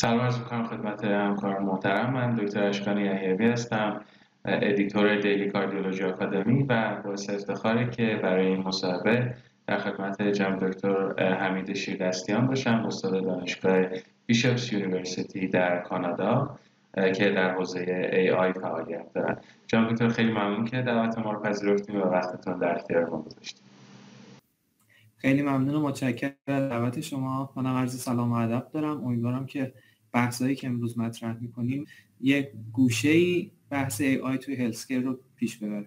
سلام عرض می‌کنم خدمت همکاران محترم. من دکتر اشکان یحیوی هستم editor Daily Cardiology Academy و باعث افتخاره که برای این مصاحبه در خدمت جناب دکتر حمید شیردستیان باشم استاد دانشگاه Bishop's University در کانادا که در حوزه AI فعالیت دارن جناب دکتر خیلی ممنون که دعوت ما رو پذیرفتین و وقتتون در اختیار ما گذاشتین خیلی ممنون و متشکرم دعوت شما. منم عرض سلام و ادب دارم. امیدوارم که بحثایی که امروز مطرح می‌کنیم یک گوشه ای بحث AI توی healthcare رو پیش ببره.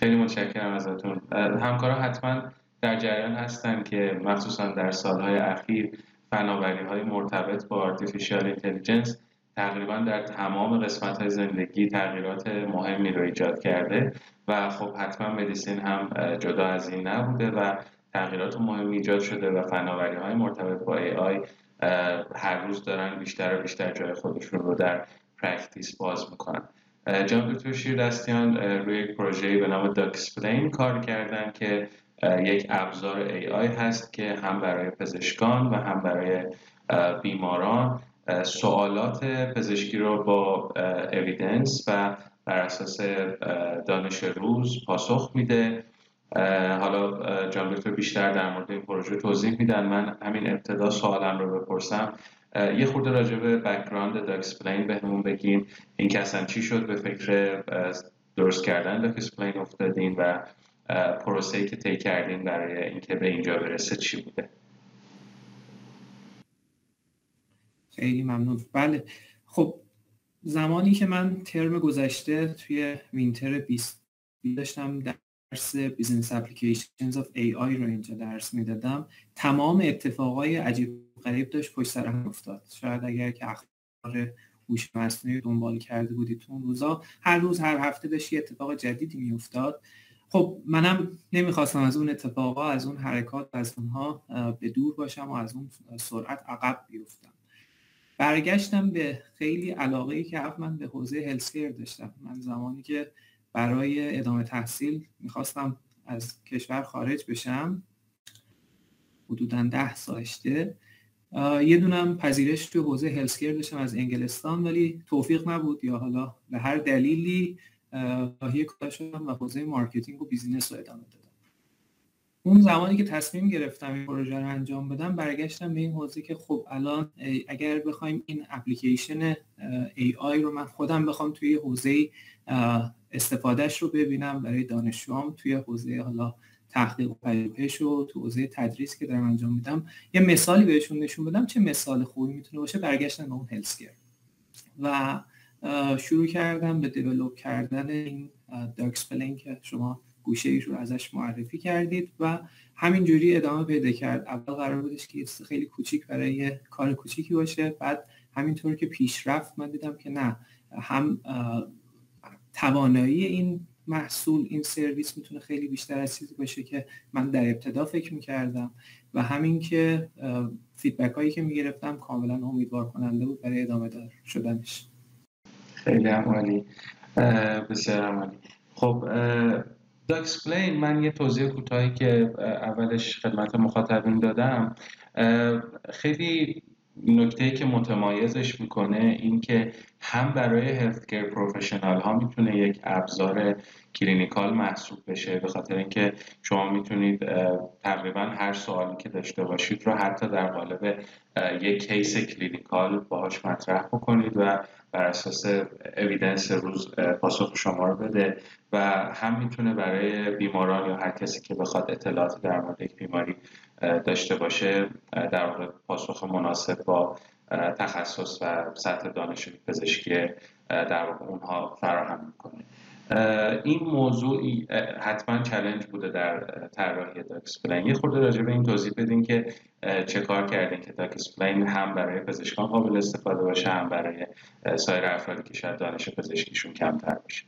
خیلی متشکرم ازتون همکارا حتما در جریان هستن که مخصوصا در سالهای اخیر فناوری های مرتبط با artificial intelligence تقریبا در تمام قسمت های زندگی تغییرات مهمی رو ایجاد کرده و خب حتما medicine هم جدا از این نبوده و تغییرات مهمی ایجاد شده و فناوری های مرتبط با AI هر روز دارن بیشتر و بیشتر جای خودشون رو در practice باز می‌کنن. جناب دکتر شیردستیان روی یک پروژه به نام DocSplain کار کردن که یک ابزار AI هست که هم برای پزشکان و هم برای بیماران سوالات پزشکی رو با evidence و بر اساس دانش روز پاسخ میده. حالا جناب دکتر بیشتر در مورد این پروژه توضیح میدن. من همین ابتدا سوالم رو بپرسم. یه خورده راجع به background DocSplain بهمون بگین. این که اصلا چی شد به فکر درست کردن DocSplain افتادین و پروسه‌ای که طی کردین برای اینکه به اینجا برسه چی بوده؟ خیلی ممنون. بله. خب زمانی که من ترم گذشته توی winter 20 داشتم درس Business Applications of AI رو اینجا درس می‌دادم. تمام اتفاقای عجیب غریب داشت پشت سر هم افتاد. شاید اگر که اخبار هوش مصنوعی دنبال کرده بودید تو اون روزا هر روز هر هفته داشت یه اتفاق جدیدی میافتاد. خب منم نمی‌خواستم از اون اتفاقا از اون حرکات از اونها به دور باشم و از اون سرعت عقب بیفتم. برگشتم به خیلی علاقه ای که من به حوزه healthcare داشتم. من زمانی که برای ادامه تحصیل می‌خواستم از کشور خارج بشم. حدودا ده سالشته یه دونم پذیرش توی حوزه healthcare داشتم از انگلستان ولی توفیق نبود. یا حالا به هر دلیلی راهی کار شدم و حوزه marketing و business رو ادامه دادم اون زمانی که تصمیم گرفتم این پروژه رو انجام بدم برگشتم به این حوزه که خب الان اگر بخوایم این اپلیکیشن ای آی رو من خودم بخوام توی حوزه استفادهش رو ببینم برای دانشجوام توی حوزه حالا تحقیق و پژوهش و تو حوزه تدریس که دارم انجام میدم یه مثالی بهشون نشون بدم چه مثال خوبی می‌تونه باشه برگشتن به اون هلسکر و شروع کردم به دیولوب کردن این DocSplain که شما گوشه ایش رو ازش معرفی کردید و همینجوری ادامه پیدا کرد. اول قرار بودش که خیلی کوچیک برای کار کوچیکی باشه بعد همینطور که پیشرفت من دیدم که نه هم توانایی این محصول این سرویس می‌تونه خیلی بیشتر از چیزی باشه که من در ابتدا فکر می‌کردم و همین که feedback هایی که می‌گرفتم کاملا امیدوار کننده بود برای ادامه دار شدنش. خیلی عالی. بسیار عالی. خب DocSplain من یه توضیح کوتاهی که اولش خدمت مخاطبین دادم خیلی نکته که متمایزش می‌کنه این که هم برای health professional ها می‌تونه یک ابزار clinical محسوب بشه به خاطر اینکه شما می‌تونید تقریبا هر سوالی که داشته باشید رو حتی در قالب یک case clinical باهاش مطرح بکنید و بر اساس evidence روز پاسخ شما رو بده و هم می‌تونه برای بیماران یا هر کسی که بخواد اطلاعات در مورد یک بیماری داشته باشه در واقع پاسخ مناسب با تخصص و سطح دانش پزشکی در واقع اونها فراهم می‌کنه. این موضوع حتما challenge بوده در طراحی DocSplain یه خورده راجع به این توضیح بدین که چه کار کردین که داکسپلین هم برای پزشکان قابل استفاده باشه هم برای سایر افرادی که شاید دانش پزشکیشون کمتر باشه.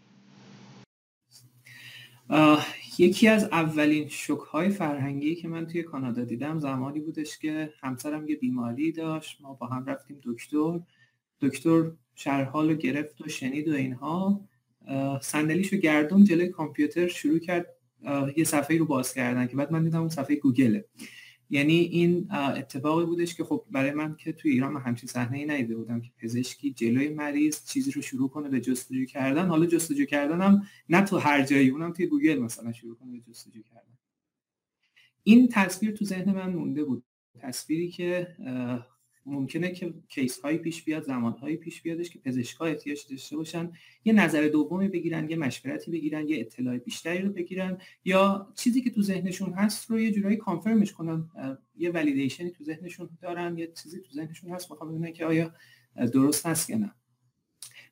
یکی از اولین شک های فرهنگی که من توی کانادا دیدم زمانی بودش که همسرم یه بیماری داشت ما با هم رفتیم دکتر. دکتر شرحال رو گرفت و شنید و اینها. صندلیشو گردون جلوی کامپیوتر شروع کرد. یه صفحه رو باز کردن که بعد من دیدم اون صفحه گوگله. یعنی این اتفاقی بودش که خب برای من که توی ایران من همچین صحنه ای ندیده بودم که پزشکی جلوی مریض چیزی رو شروع کنه به جستجو کردن. حالا جستجو کردنم نه تو هر جایی اونم توی گوگل مثلا شروع کنه به جستجو کردن. این تصویر تو ذهن من مونده بود. تصویری که ممکنه که case هایی پیش بیاد زمان هایی پیش بیادش که پزشکا احتیاج داشته باشن یه نظر دومی بگیرن یه مشورتی بگیرن یه اطلاع بیشتری رو بگیرن یا چیزی که تو ذهنشون هست رو یه جورایی confirm ش کنن. یه validation ی تو ذهنشون دارن یه چیزی تو ذهنشون هست می‌خوام ببینن که آیا درست هست یا نه.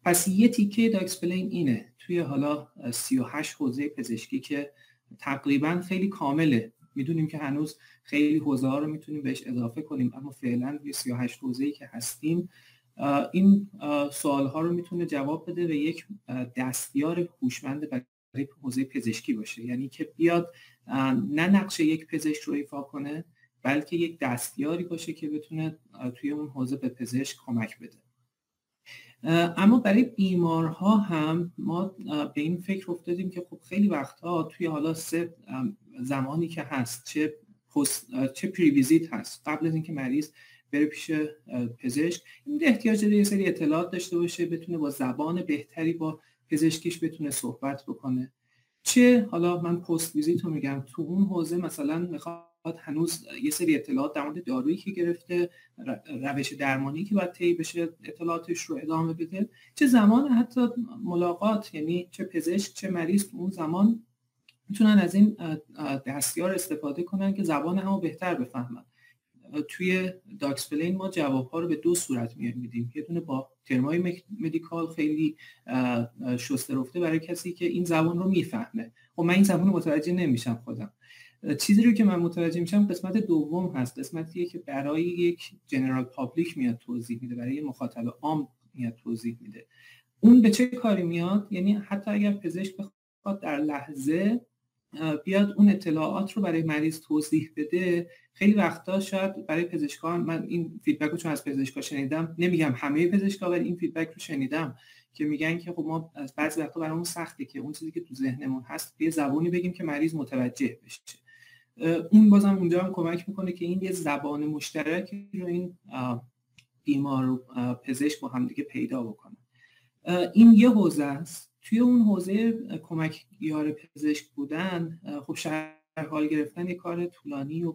پس یه تیکه DocSplain اینه توی حالا 38 حوزه پزشکی که تقریبا خیلی کامله می‌دونیم که هنوز خیلی حوزه ها رو می‌تونیم بهش اضافه کنیم اما فعلا روی 38 حوزه ای که هستیم این سوال ها رو می‌تونه جواب بده به یک دستیار هوشمند برای حوزه پزشکی باشه. یعنی که بیاد نه نقش یک پزشک رو ایفا کنه بلکه یک دستیاری باشه که بتونه توی اون حوزه به پزشک کمک بده. اما برای بیمارها هم ما به این فکر افتادیم که خب خیلی وقتها توی حالا سه زمانی که هست چه چه پریویزیت هست قبل از اینکه مریض بره پیش پزشک این احتیاج داره یه سری اطلاعات داشته باشه بتونه با زبان بهتری با پزشکیش بتونه صحبت بکنه. چه حالا من پست ویزیت رو میگم تو اون حوزه مثلا می‌خواد هنوز یه سری اطلاعات در مورد دارویی که گرفته روش درمانی که باید طی بشه اطلاعاتش رو ادامه بده. چه زمان حتی ملاقات یعنی چه پزشک چه مریض اون زمان می‌تونن از این دستیار استفاده کنن که زبان همو بهتر بفهمن. توی DocSplain ما جواب ها رو به دو صورت میدیم. یه دونه با term ای medical خیلی شسته رفته برای کسی که این زبان رو می‌فهمه. خب من این زبان رو متوجه نمیشم خودم. چیزی رو که من متوجه میشم قسمت دوم هست. قسمتیه که برای یک general public میاد توضیح میده برای مخاطب عام میاد توضیح میده. اون به چه کاری میاد؟ یعنی حتی اگر پزشک بخواد در لحظه بیاد اون اطلاعات رو برای مریض توضیح بده خیلی وقتا شاید برای پزشکان من این feedback رو چون از پزشکا شنیدم نمیگم همه پزشکا ولی این feedback رو شنیدم که میگن که خب ما از بعضی وقتا برامون سخته که اون چیزی که تو ذهنمون هست یه زبانی بگیم که مریض متوجه بشه. اون بازم اونجا هم کمک می‌کنه که این یه زبان مشترکی رو این بیمار و پزشک با همدیگه پیدا بکنه. این یه حوزه است. توی اون حوزه کمک یار پزشک بودن خب شهر حال گرفتن یه کار طولانی و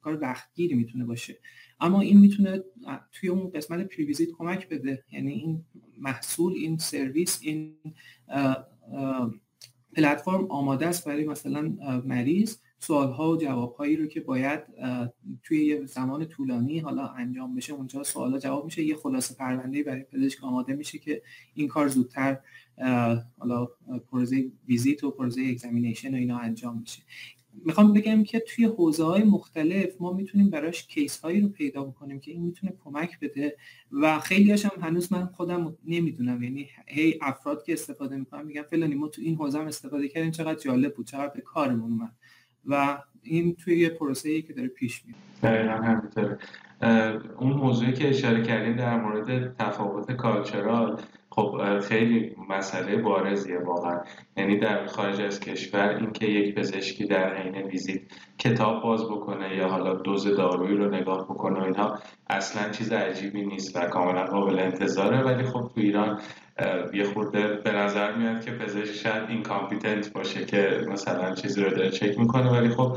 کار وقتگیری می‌تونه باشه. اما این می‌تونه توی اون قسمت پریویزیت کمک بده. یعنی این محصول این سرویس این پلتفرم آماده است برای مثلا مریض. سوالها و جوابهایی رو که باید توی یه زمان طولانی حالا انجام بشه اونجا سوالا جواب میشه. یه خلاصه پرونده برای پزشک آماده میشه که این کار زودتر حالا پروسه ویزیت و پروسه examination و اینا انجام میشه. می‌خوام بگم که توی حوزه های مختلف ما می‌تونیم براش case هایی رو پیدا بکنیم که این می‌تونه کمک بده و خیلی هم هنوز من خودم نمی‌دونم. یعنی هی افراد که استفاده می‌کنن میگم فلانی ما تو این حوزه هم استفاده کردیم چقدر جالب بود چقدر به کارمون اومد. و این توی یه پروسه ای که داره پیش میره همینطوره. اون موضوعی که اشاره کردیم در مورد تفاوت cultural خب خیلی مسئله بارزیه واقعا. یعنی در خارج از کشور اینکه یک پزشکی در حین ویزیت کتاب باز بکنه یا حالا دوز دارویی رو نگاه بکنه و اینها اصلا چیز عجیبی نیست و کاملا قابل انتظاره. ولی خب تو ایران یه خورده به نظر میاد که پزشک شاید incompetent باشه که مثلا چیزی رو داره چک می‌کنه ولی خب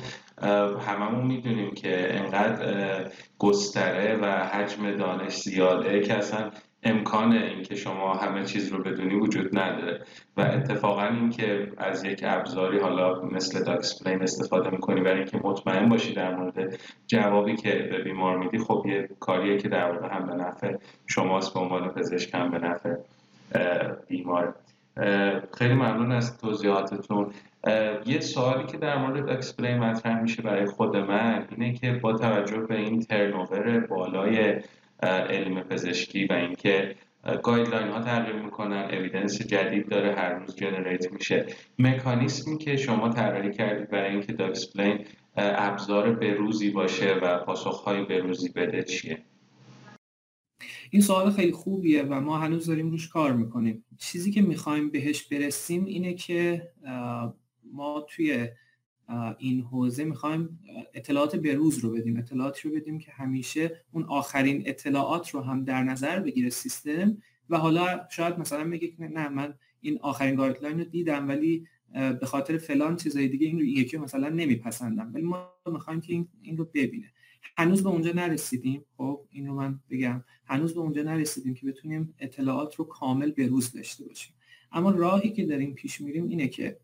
هممون می‌دونیم که انقدر گستره و حجم دانش زیاده که اصلا امکان اینکه شما همه چیز رو بدونی وجود نداره. و اتفاقا اینکه از یک ابزاری حالا مثل داکسپلین استفاده می‌کنی برای اینکه مطمئن باشی در مورد جوابی که به بیمار میدی خب یه کاریه که در واقع هم به نفع شماست به عنوان پزشک هم به نفع بیمار. خیلی ممنون از توضیحاتتون. یه سوالی که در مورد DocSplain مطرح میشه برای خود من اینه که با توجه به این turnover بالای علم پزشکی و اینکه guideline ها تغییر می‌کنن evidence جدید داره هر روز generate میشه. مکانیسمی که شما طراحی کردید برای اینکه DocSplain ابزار بروزی باشه و پاسخهای بروزی بده چیه؟ این سوال خیلی خوبیه و ما هنوز داریم روش کار می‌کنیم. چیزی که می‌خوایم بهش برسیم اینه که ما توی این حوزه می‌خوایم اطلاعات بروز رو بدیم. اطلاعاتی رو بدیم که همیشه اون آخرین اطلاعات رو هم در نظر بگیره سیستم و حالا شاید مثلا بگه که نه من این آخرین گایدلاین رو دیدم ولی به خاطر فلان چیزای دیگه این رو یکی مثلا نمیپسندم. ولی ما می‌خوایم که این, این رو ببینه. هنوز به اونجا نرسیدیم. خب این رو من بگم. هنوز به اونجا نرسیدیم که بتونیم اطلاعات رو کامل به روز داشته باشیم. اما راهی که داریم پیش میریم اینه که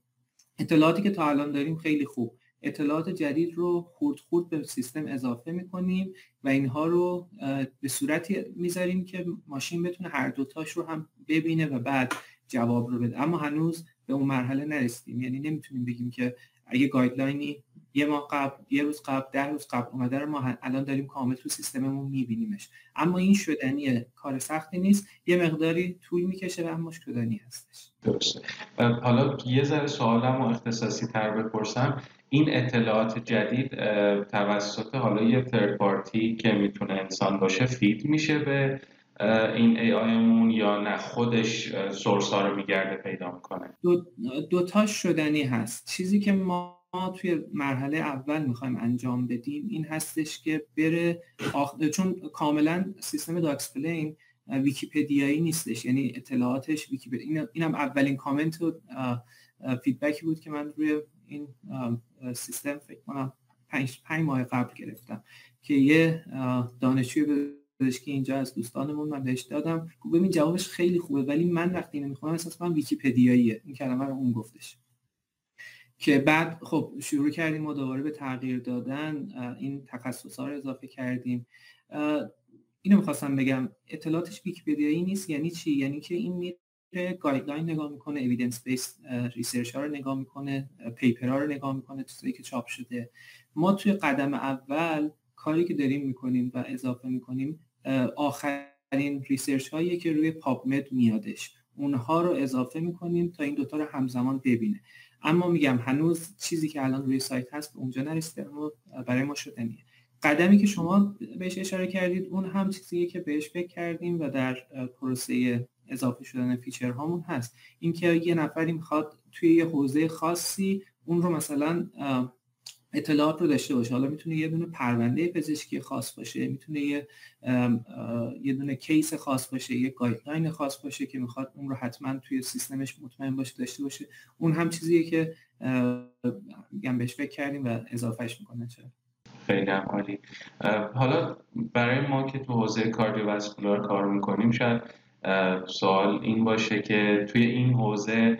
اطلاعاتی که تا الان داریم خیلی خوب. اطلاعات جدید رو خورد خورد به سیستم اضافه می‌کنیم و اینها رو به صورتی می‌ذاریم که ماشین بتونه هر دوتاش رو هم ببینه و بعد جواب رو بده. اما هنوز به اون مرحله نرسیدیم. یعنی نمی‌تونیم بگیم که اگه گایدلاینی یه ماه قبل یه روز قبل ده روز قبل اومده رو ما الان داریم کامل تو سیستممون میبینیمش. اما این شدنی کار سختی نیست یه مقداری طول می‌کشه و اما شدنی هستش. درسته. حالا یه ذره سوالم و اختصاصی تر بپرسم. این اطلاعات جدید توسط حالا یه ترد پارتی که می‌تونه انسان باشه فید میشه به این ای آیمون یا نه خودش سورس ها رو میگرده پیدا می‌کنه. دو, دو شدنی هست. چیزی که ما توی مرحله اول می‌خوایم انجام بدیم این هستش که بره چون کاملا سیستم DocSplain ویکیپدیایی نیستش. یعنی اطلاعاتش ویکیپدیا این اینم اولین کامنت و feedback ی بود که من روی این سیستم فکر کنم پنج, پنج ماه قبل گرفتم که یه دانشجوی که اینجا از دوستانمون من بهش دادم. ببین جوابش خیلی خوبه ولی من وقتی اینو می‌خونم احساس من ویکیپدیاییه. این کلمه رو اون گفتش. که بعد خب شروع کردیم و دوباره به تغییر دادن این تخصص رو اضافه کردیم. اینو می‌خواستم بگم اطلاعاتش ویکیپدیایی نیست یعنی چی؟ یعنی که این میره guideline نگاه می‌کنه evidence base research ها رو نگاه می‌کنه paper ها رو نگاه می‌کنه چیزایی که چاپ شده. ما توی قدم اول کاری که داریم می‌کنیم و اضافه می‌کنیم آخرین research هایی که روی PubMed میادش. اونها رو اضافه می‌کنیم تا این دوتا رو همزمان ببینه. اما میگم هنوز چیزی که الان روی سایت هست اونجا نرسیده اما برای ما شدنیه. قدمی که شما بهش اشاره کردید اون هم چیزیه که بهش فکر کردیم و در پروسه اضافه شدن feature هامون هست. اینکه یه نفری می‌خواد توی یه حوزه خاصی اون رو مثلا اطلاعات رو داشته باشه. حالا می‌تونه یه دونه پرونده پزشکی خاص باشه می‌تونه یه یه دونه case خاص باشه یه guideline خاص باشه که می‌خواد اون رو حتما توی سیستمش مطمئن باشه داشته باشه. اون هم چیزیه که میگم بهش فکر کردیم و اضافهش می‌کنه. چرا؟ خیلی عالی. حالا برای ما که تو حوزه cardiovascular کار می‌کنیم شاید سوال این باشه که توی این حوزه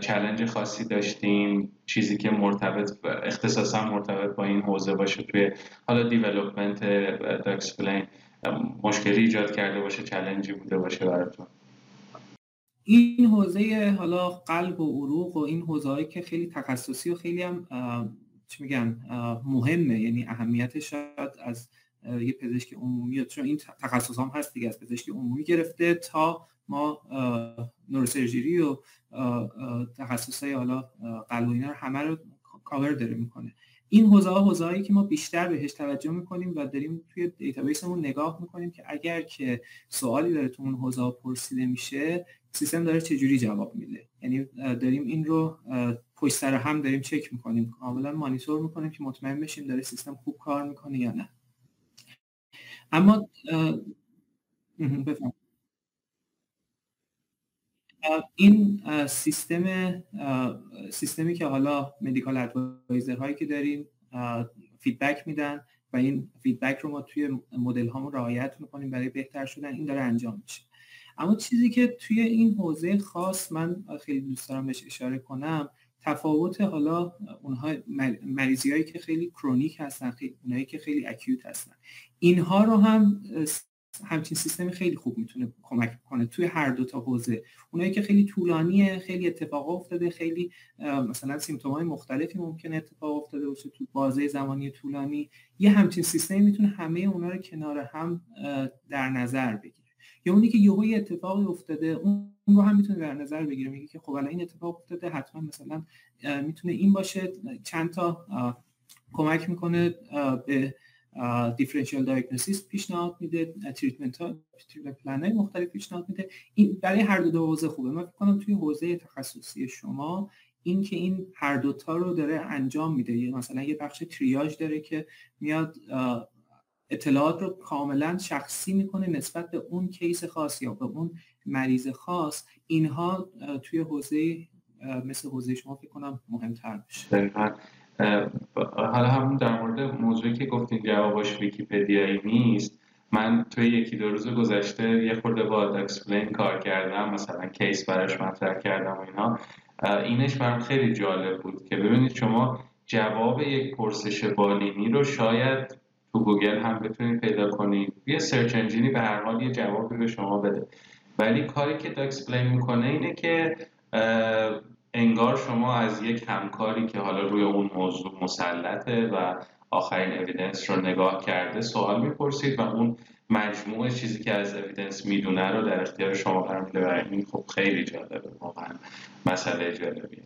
challenge خاصی داشتیم چیزی که مرتبط اختصاصا مرتبط با این حوزه باشه توی حالا development DocSplain مشکلی ایجاد کرده باشه challenge ی بوده باشه براتون. این حوزه حالا قلب و عروق و این حوزه هایی که خیلی تخصصی و خیلی هم چی میگن مهمه یعنی اهمیتش شاید از یه پزشک عمومی چون این تخصص هم هست دیگه از پزشک عمومی گرفته تا ما نوروسرجری و تخصص های حالا قلب اینا رو همه رو کاور داره می‌کنه. این حوزه ها حوزه هایی که ما بیشتر بهش توجه می‌کنیم و داریم توی دیتابیسمون نگاه می‌کنیم که اگر که سوالی داره تو اون حوزه پرسیده میشه سیستم داره چجوری جواب میده. یعنی داریم این رو پشت سر هم داریم چک می‌کنیم. کاملا مانیتور می‌کنیم که مطمئن بشیم داره سیستم خوب کار می‌کنه یا نه. اما بفهم. این سیستم سیستمی که حالا مدیکال ادوایزر هایی که داریم فیدبک میدن و این فیدبک رو ما توی مدل هامون رعایت می‌کنیم برای بهتر شدن این داره انجام میشه. اما چیزی که توی این حوزه خاص من خیلی دوست دارم بهش اشاره کنم تفاوت حالا اونها مریضی هایی که خیلی کرونیک هستن اونایی که خیلی اکیوت هستن. اینها رو هم همچین سیستمی خیلی خوب می‌تونه کمک کنه توی هر دو تا حوزه. اونایی که خیلی طولانیه خیلی اتفاق افتاده خیلی مثلا سیمتوم های مختلفی ممکنه اتفاق افتاده باشه تو بازه زمانی طولانی. یه همچین سیستمی می‌تونه همه اونا رو کنار هم در نظر بگیره. یا اونی که یهو اتفاقی افتاده اون رو هم می‌تونه در نظر بگیره میگه که خب الان این اتفاق افتاده حتما مثلا می‌تونه این باشه چند تا کمک می‌کنه به دیفرنشیال دیاگنوستیس پیشنهاد میده تریتمنت ها پلن های مختلف پیشنهاد میده. این برای هر دو, دو حوزه خوبه. من فکر توی حوزه تخصصی شما این که این هر دوتا رو داره انجام میده مثلا یه بخش تریاج داره که میاد اطلاعات رو کاملا شخصی می‌کنه نسبت به اون کیس خاص یا به اون مریض خاص. اینها توی حوزه مثل حوزه شما فکر کنم مهمتر میشه حالا همون در مورد موضوعی که گفتین جوابش ویکیپدیایی نیست. من توی یکی دو روز گذشته یه خورده با DocSplain کار کردم مثلا case براش مطرح کردم و اینا. اینش برام خیلی جالب بود که ببینید شما جواب یک پرسش بالینی رو شاید تو گوگل هم بتونید پیدا کنید. یه search engine ی به هر حال یه جوابی به شما بده. ولی کاری که DocSplain می‌کنه اینه که انگار شما از یک همکاری که حالا روی اون موضوع مسلطه و آخرین evidence رو نگاه کرده سوال می‌پرسید و اون مجموعه چیزی که از evidence می‌دونه رو در اختیار شما قرار میده. این خب خیلی جالبه واقعا مسئله جالبیه.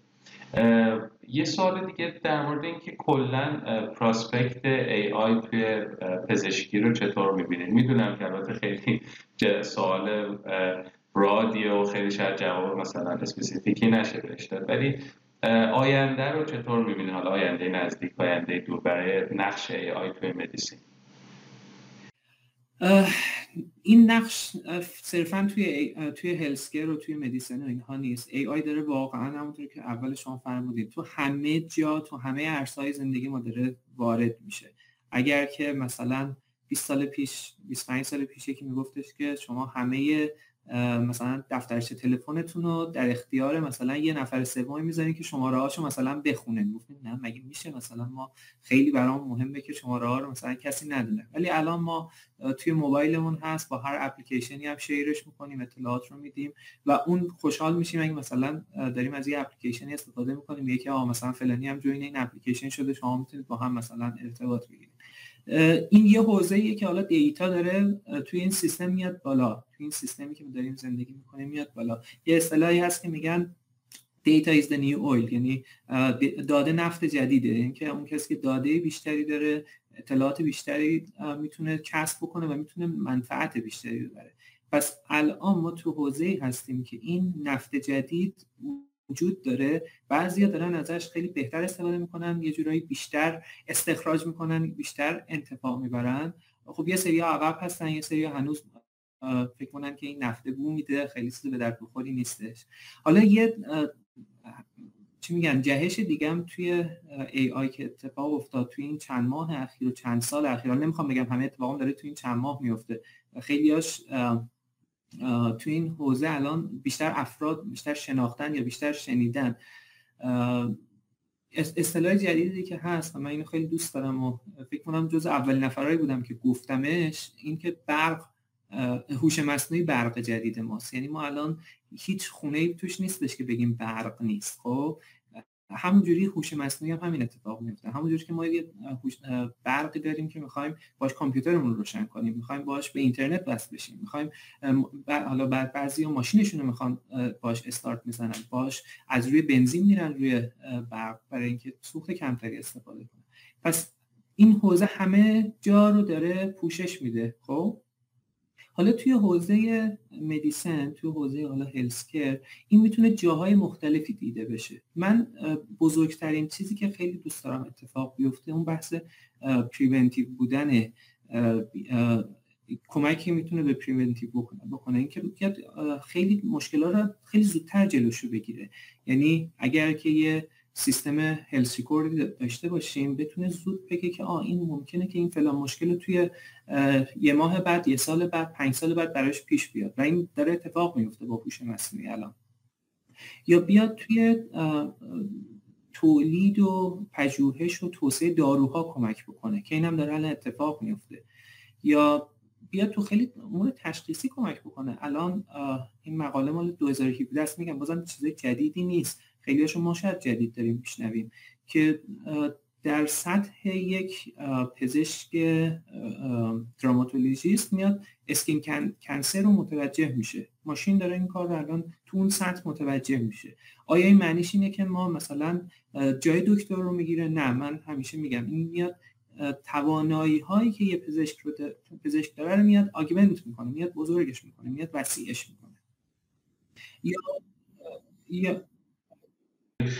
یه سوال دیگه در مورد اینکه کلا prospect AI توی پزشکی رو چطور می‌بینید می‌دونم که البته خیلی سوال broad یه و خیلی شاید جواب مثلا specific ی نشه داد. ولی آینده رو چطور می‌بینید حالا آینده نزدیک آینده دور برای نقش ای آی توی مدیسین. این نقش صرفا توی توی هلسکر و توی مدیسن و اینها نیست. ای آی داره واقعا همونطور که اول شما فرمودید تو همه جا تو همه عرصه‌های زندگی ما داره وارد میشه. اگر که مثلا 20 سال پیش 25 سال پیش یکی میگفتش که شما همه مثلا دفترچه تلفنتون رو در اختیار مثلا یه نفر سومی می‌ذارین که شماره هاشو مثلا بخونه. گفتین نه مگه میشه؟ مثلا ما خیلی برام مهمه که شماره ها رو مثلا کسی ندونه. ولی الان ما توی موبایلمون هست با هر اپلیکیشنی هم شیرش می‌کنیم اطلاعات رو میدیم و اون خوشحال میشیم اگه مثلا داریم از یه اپلیکیشنی استفاده می‌کنیم. یکی آ مثلا فلانی هم جوین این اپلیکیشن شده شما می‌تونید با هم مثلا ارتباط بگیرید. این یه حوزه ایه که حالا دیتا داره توی این سیستم میاد بالا. توی این سیستمی که داریم زندگی می‌کنیم میاد بالا. یه اصطلاحی هست که میگن دیتا is the new oil یعنی داده نفت جدیده. اینکه اون کسی که داده بیشتری داره اطلاعات بیشتری می‌تونه کسب بکنه و می‌تونه منفعت بیشتری ببره. پس الان ما تو حوزه هستیم که این نفت جدید وجود داره. بعضیا دارن ازش خیلی بهتر استفاده می‌کنن یه جورایی بیشتر استخراج می‌کنن بیشتر انتفاع می‌برن. خب یه سری عقب هستن یه سری هنوز فکر کنن که این نفته بو میده خیلی چیز به در بخوری نیستش. حالا یه چی میگن جهش دیگه هم توی ای آی که اتفاق افتاد توی این چند ماه اخیر و چند سال اخیر نمی‌خوام بگم همه اتفاقام داره توی این چند ماه میفته خیلیاش تو این حوزه الان بیشتر افراد بیشتر شناختن یا بیشتر شنیدن. اصطلاح جدیدی که هست و من اینو خیلی دوست دارم و فکر کنم جز اول نفرهایی بودم که گفتمش این که برق هوش مصنوعی برق جدید ماست. یعنی ما الان هیچ خونه توش نیستش که بگیم برق نیست خب؟ همونجوری هوش مصنوعی هم همین اتفاق میفته. همونجوری که ما یه برقی داریم که می‌خوایم باش کامپیوترمون رو روشن کنیم. می‌خوایم باش به اینترنت وصل بشیم. می‌خوایم حالا بعد بعضی ماشینشون رو می‌خوان باش استارت می‌زنن. باش از روی بنزین میرن روی برق برای اینکه سوخت کمتری استفاده کنن. پس این حوزه همه جا رو داره پوشش میده خب؟ حالا توی حوزه مدیسن توی حوزه حالا هلسکر این می‌تونه جاهای مختلفی دیده بشه. من بزرگترین چیزی که خیلی دوست دارم اتفاق بیفته اون بحث پریونتیو بودن کمکی می‌تونه به پریونتیو بکنه بکنه. اینکه خیلی مشکلات رو خیلی زودتر جلوشو بگیره. یعنی اگر که یه سیستم هلس داشته باشیم. بتونه زود بگه که آ این ممکنه که این فلان مشکل توی یه ماه بعد یه سال بعد پنج سال بعد براش پیش بیاد. و این داره اتفاق میفته با هوش مصنوعی الان. یا بیاد توی تولید و پژوهش و توسعه داروها کمک بکنه که اینم داره الان اتفاق میفته. یا بیاد تو خیلی امور تشخیصی کمک بکنه. الان این مقاله مال 2017 است. میگم بازم چیز جدیدی نیست. خیلی ما شاید جدید داریم میشنویم که در سطح یک پزشک دراماتولوژیست میاد اسکین کنسر رو متوجه میشه. ماشین داره این کار رو الان تو اون سطح متوجه میشه. آیا این معنیش اینه که ما مثلا جای دکتر رو می‌گیره؟ نه من همیشه میگم این میاد توانایی هایی که یه پزشک رو پزشک داره رو میاد آگمنت می‌کنه میاد بزرگش می‌کنه میاد وسیعش می‌کنه. یا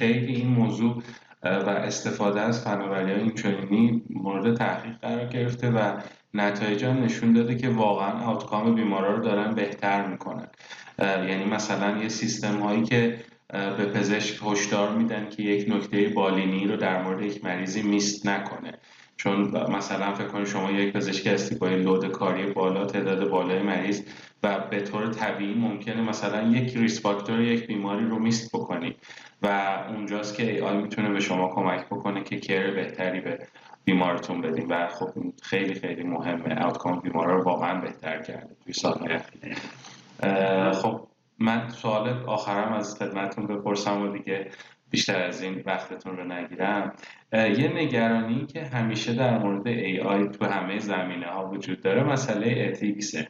خیلی این موضوع و استفاده از فناوری اینچنینی مورد تحقیق قرار گرفته و نتایج هم نشون داده که واقعا آوتکام بیمارا رو دارن بهتر می‌کنن. یعنی مثلا یه سیستم هایی که به پزشک هشدار میدن که یک نکته بالینی رو در مورد یک مریضی میست نکنه. چون مثلا فکر کنید شما یک پزشک هستی با لود کاری بالا تعداد بالای مریض و به طور طبیعی ممکنه مثلا یک ریس فاکتور یک بیماری رو میست بکنی و اونجاست که ای آی می‌تونه به شما کمک بکنه که کیر بهتری به بیمارتون بدیم و خب خیلی خیلی مهمه. آوتکام بیمارا رو واقعا بهتر کرده توی خب من سوال آخرم از خدمتتون بپرسم و دیگه بیشتر از این وقتتون رو نگیرم. یه نگرانی که همیشه در مورد AI تو همه زمینه ها وجود داره مسئله اتیکسه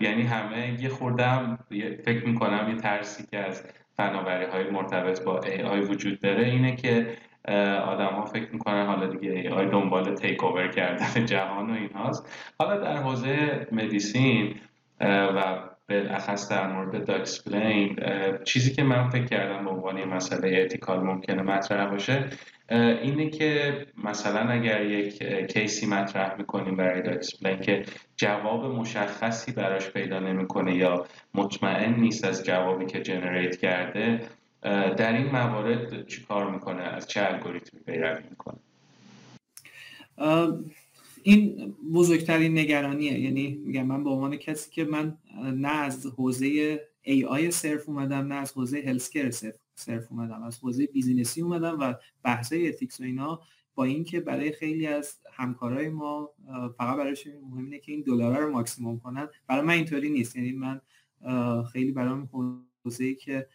یعنی همه یه خوردم فکر می‌کنم یه ترسی که از فناوری های مرتبط با AI وجود داره اینه که آدم ها فکر می‌کنن حالا دیگه AI دنبال تیک اوور کردن جهان و اینهاست. حالا در حوزه مدیسین و بالاخص در مورد DocSplain چیزی که من فکر کردم به عنوان مسئله ethical ممکنه مطرح باشه اینه که مثلا اگر یک case ی مطرح می‌کنیم برای DocSplain که جواب مشخصی براش پیدا نمی‌کنه یا مطمئن نیست از جوابی که generate کرده در این موارد چیکار می‌کنه؟ از چه الگوریتمی پیروی می‌کنه؟ این بزرگترین نگرانیه. یعنی میگم من به عنوان کسی که من نه از حوزه AI صرف اومدم نه از حوزه healthcare صرف اومدم از حوزه business ی اومدم و بحثای ethics و اینا با اینکه برای خیلی از همکارای ما فقط برایش مهم اینه که این دلار رو ماکسیموم کنن. برای من اینطوری نیست. یعنی من خیلی برام حوزه که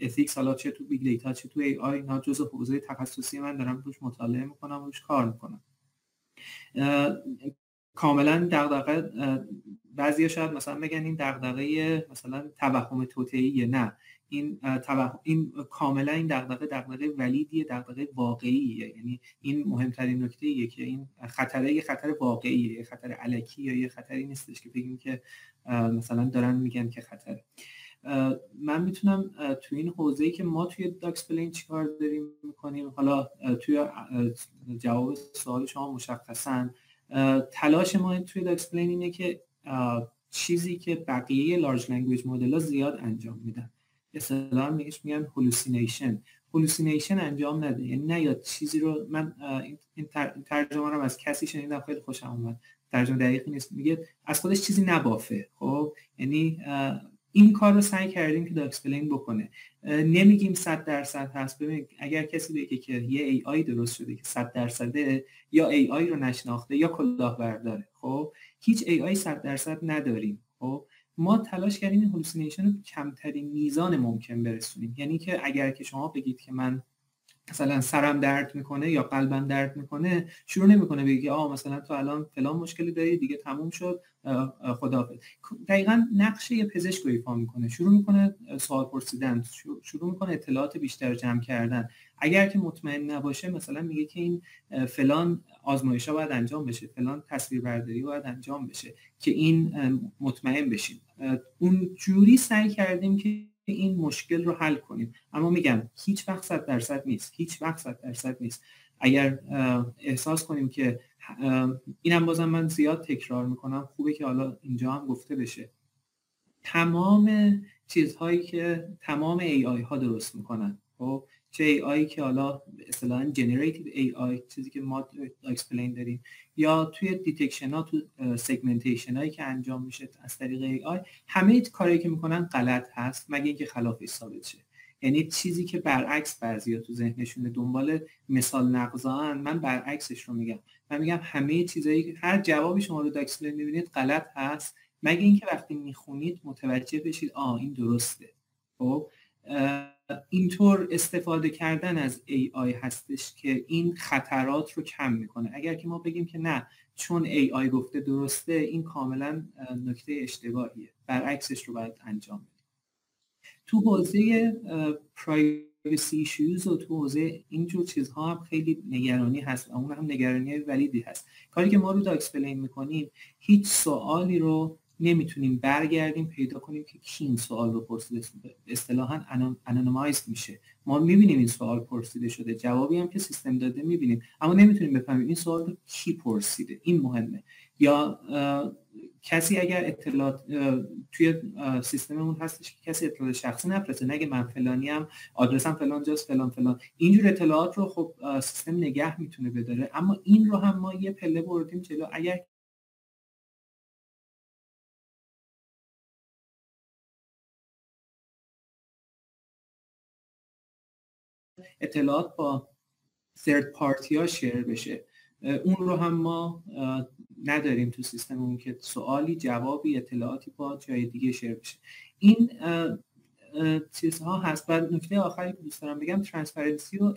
ethics حالا چه تو big data چه تو AI اینا جزء حوزه تخصصی من دارم روش مطالعه می‌کنم روش کار می‌کنم. کاملا دغدغه بعضیا شاید مثلا بگن این دغدغه مثلا توهم توطئه‌ای نه. این این کاملا این دغدغه دغدغه ولیدیه دغدغه واقعیه. یعنی این مهمترین نکته ایه که این خطره یه خطر واقعیه یه خطر علکی یا یه خطری نیستش که بگیم که مثلا دارن میگن که خطره. من می‌تونم تو این حوزه‌ای که ما توی داکس پلین چیکار داریم می‌کنیم حالا توی جواب سوال شما مشخصا تلاش ما توی DocSplain اینه که چیزی که بقیه large language model ها زیاد انجام میدن. اصطلاحا میگش میگن hallucination hallucination انجام نده. یعنی نه یا چیزی رو من این ترجمه رو از کسی شنیدم خیلی خوشم اومد. ترجمه دقیقی نیست. میگه از خودش چیزی نبافه. خب؟ یعنی این کار رو سعی کردیم که DocSplain بکنه. نمیگیم 100 درصد هست. ببین اگر کسی بگه که یه AI درست شده که 100 درصده یا AI رو نشناخته یا کلاهبرداره خب؟ هیچ AI 100 درصد نداریم خب؟ ما تلاش کردیم این hallucination رو کمترین میزان ممکن برسونیم. یعنی که اگر که شما بگید که من مثلا سرم درد می‌کنه یا قلبم درد می‌کنه شروع نمی‌کنه بگی آه مثلا تو الان فلان مشکلی داری دیگه تموم شد خداحافظ. دقیقا نقش یه پزشک رو ایفا می‌کنه. شروع می‌کنه سوال پرسیدن شروع می‌کنه اطلاعات بیشتر جمع کردن. اگر که مطمئن نباشه مثلا میگه که این فلان آزمایش ها باید انجام بشه فلان تصویر برداری باید انجام بشه که این مطمئن بشیم اون جوری سعی کردیم که این مشکل رو حل کنیم. اما میگم هیچ وقت صد درصد نیست. هیچ وقت صد درصد نیست. اگر احساس کنیم که اینم بازم من زیاد تکرار می‌کنم. خوبه که حالا اینجا هم گفته بشه. تمام چیزهایی که تمام AI ها درست می‌کنن خب؟ چه AI که حالا اصطلاحا generative AI چیزی که ما DocSplain داریم. یا توی detection ها تو segmentation هایی که انجام میشه از طریق AI همه کاری که می‌کنن غلط هست مگه اینکه خلافش ثابت شه. یعنی چیزی که برعکس بعضیا تو ذهنشون دنبال مثال نقضان من برعکسش رو میگم. من میگم همه چیزایی هر جوابی شما رو داکسپلین می‌بینید غلط هست. مگه اینکه وقتی می‌خونید متوجه بشید آ این درسته. خب؟ اینطور استفاده کردن از AI هستش که این خطرات رو کم می‌کنه. اگر که ما بگیم که نه چون AI گفته درسته این کاملا نکته اشتباهیه. برعکسش رو باید انجام بدیم. تو حوزه privacy issues و تو حوزه اینجور چیزها هم خیلی نگرانی هست اون هم نگرانی valid ی هست. کاری که ما رو DocSplain می‌کنیم هیچ سوالی رو نمی‌تونیم برگردیم پیدا کنیم که کی این سوال رو پرسیده. اصطلاحا anonymize میشه. ما می‌بینیم این سوال پرسیده شده. جوابی هم که سیستم داده می‌بینیم. اما نمی‌تونیم بفهمیم این سوال رو کی پرسیده. این مهمه. یا کسی اگر اطلاعات توی سیستممون هستش که کسی اطلاعات شخصی نفرسته نگه من فلانی هم آدرسم فلان جاست فلان فلان. اینجور اطلاعات رو خب سیستم نگه می‌تونه بداره. اما این رو هم ما یه پله بردیم جلو. اگر اطلاعات با ثرد پارتی ها شیر بشه. اون رو هم ما نداریم تو سیستممون که سوالی جوابی اطلاعاتی با جای دیگه share بشه. این چیزها هست. و نکته آخری که دوست دارم بگم transparency و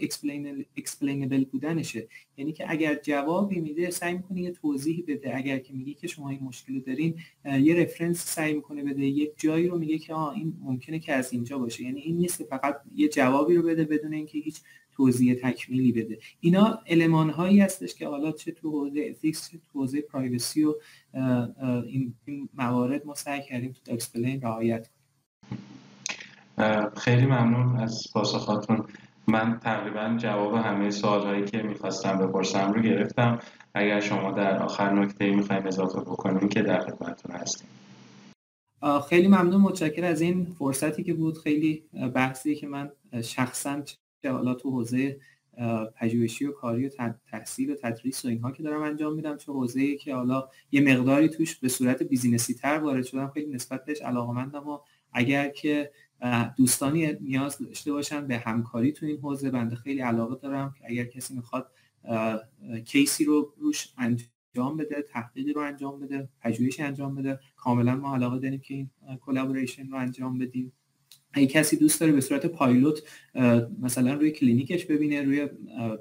explainable بودنشه. یعنی که اگر جوابی میده سعی می‌کنه یه توضیحی بده. اگر که میگه که شما این مشکل دارین یه reference سعی می‌کنه بده. یک جایی رو میگه که آه این ممکنه که از اینجا باشه. یعنی این نیست فقط یه جوابی رو بده بدون اینکه هیچ توضیح تکمیلی بده. اینا المان هایی هستش که حالا چه تو حوزه ethics چه تو حوزه privacy و این موارد ما سعی کردیم تو DocSplain رعایت خیلی ممنون از پاسخاتون. من تقریبا جواب همه سوال هایی که می‌خواستم بپرسم رو گرفتم. اگر شما در آخر نکته می‌خوایم اضافه بکنیم که در خدمتتون هستیم. خیلی ممنون. متشکر از این فرصتی که بود. خیلی بحثی که من شخصا حالا تو حوزه پژوهشی و کاری و تحصیل و تدریس و اینها که دارم انجام میدم چه حوزه که حالا یه مقداری توش به صورت بیزینسی تر وارد شدم خیلی نسبت بهش علاقمندم و اگر که دوستانی نیاز داشته باشن به همکاری تو این حوزه. بنده خیلی علاقه دارم که اگر کسی می‌خواد کیسی رو روش انجام بده تحقیقی رو انجام بده پژوهشی انجام بده کاملا ما علاقه داریم که این collaboration رو انجام بدیم. اگه کسی دوست داره به صورت پایلوت مثلا روی کلینیکش ببینه روی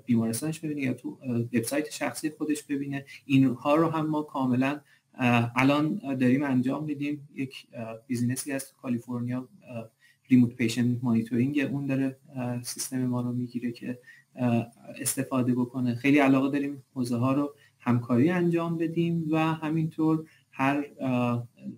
بیمارستانش ببینه یا تو وبسایت شخصی خودش ببینه اینها رو هم ما کاملا الان داریم انجام میدیم. یک business ی تو کالیفرنیا remote patient monitoring اون داره سیستم ما رو می‌گیره که استفاده بکنه. خیلی علاقه داریم حوزه ها رو همکاری انجام بدیم و همینطور هر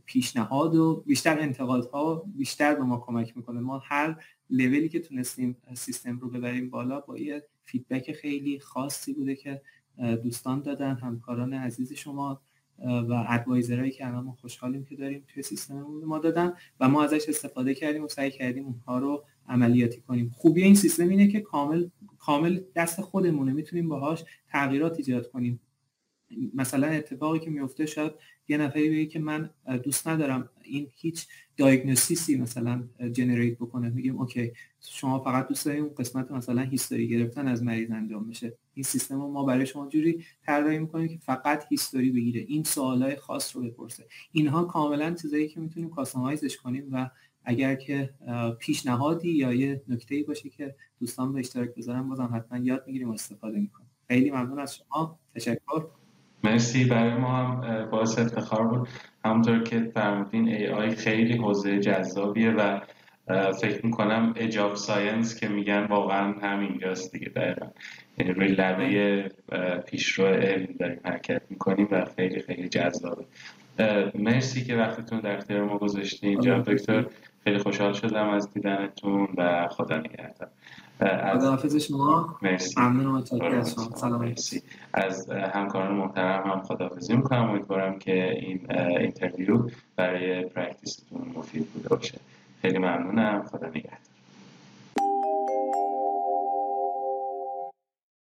پیشنهاد و بیشتر انتقادها بیشتر به ما کمک می‌کنه. ما هر لولی که تونستیم سیستم رو ببریم بالا با یه فیدبک خیلی خاصی بوده که دوستان دادن همکاران عزیز شما. و ادوایزرهایی که الان ما خوشحالیم که داریم توی سیستممون ما دادن و ما ازش استفاده کردیم و سعی کردیم اونها رو عملیاتی کنیم. خوبی این سیستم اینه که کامل کامل دست خودمونه. می‌تونیم باهاش تغییرات ایجاد کنیم. مثلا اتفاقی که میفته شاید یه نفری بگه که من دوست ندارم این هیچ دایگنوستیسی مثلا جنریت بکنه. میگیم اوکی شما فقط دوست دارید اون قسمت مثلا هیستوری گرفتن از مریض انجام بشه. این سیستم رو ما برای شما جوری طراحی می‌کنیم که فقط هیستوری بگیره. این سوالای خاص رو بپرسه. اینها کاملا چیزایی که می‌تونیم کاستماایزش کنیم و اگر که پیشنهادی یا یه نکته‌ای باشه که دوستان به اشتراک بذارن بازم حتما یاد می‌گیریم و استفاده می‌کنیم. خیلی ممنون از شما. تشکر. مرسی. برای ما هم باعث افتخار بود. همونطور که فرمودین AI خیلی حوزه جذابیه و فکر می‌کنم edge of science که میگن واقعا همینجاست دیگه دقیقا. یعنی روی لبه پیشرو علم داریم حرکت می‌کنیم و خیلی خیلی جذابه. مرسی که وقتتون در اختیار ما گذاشتین. جناب دکتر خیلی خوشحال شدم از دیدنتون و خدا نگهدار. خداحافظ شما. مرسی. ممنون سلام مرسی. از همکاران محترم هم خداحافظی می‌کنم. امیدوارم که این interview برای practice تون مفید بوده باشه. خیلی ممنونم. خدا نگهدار.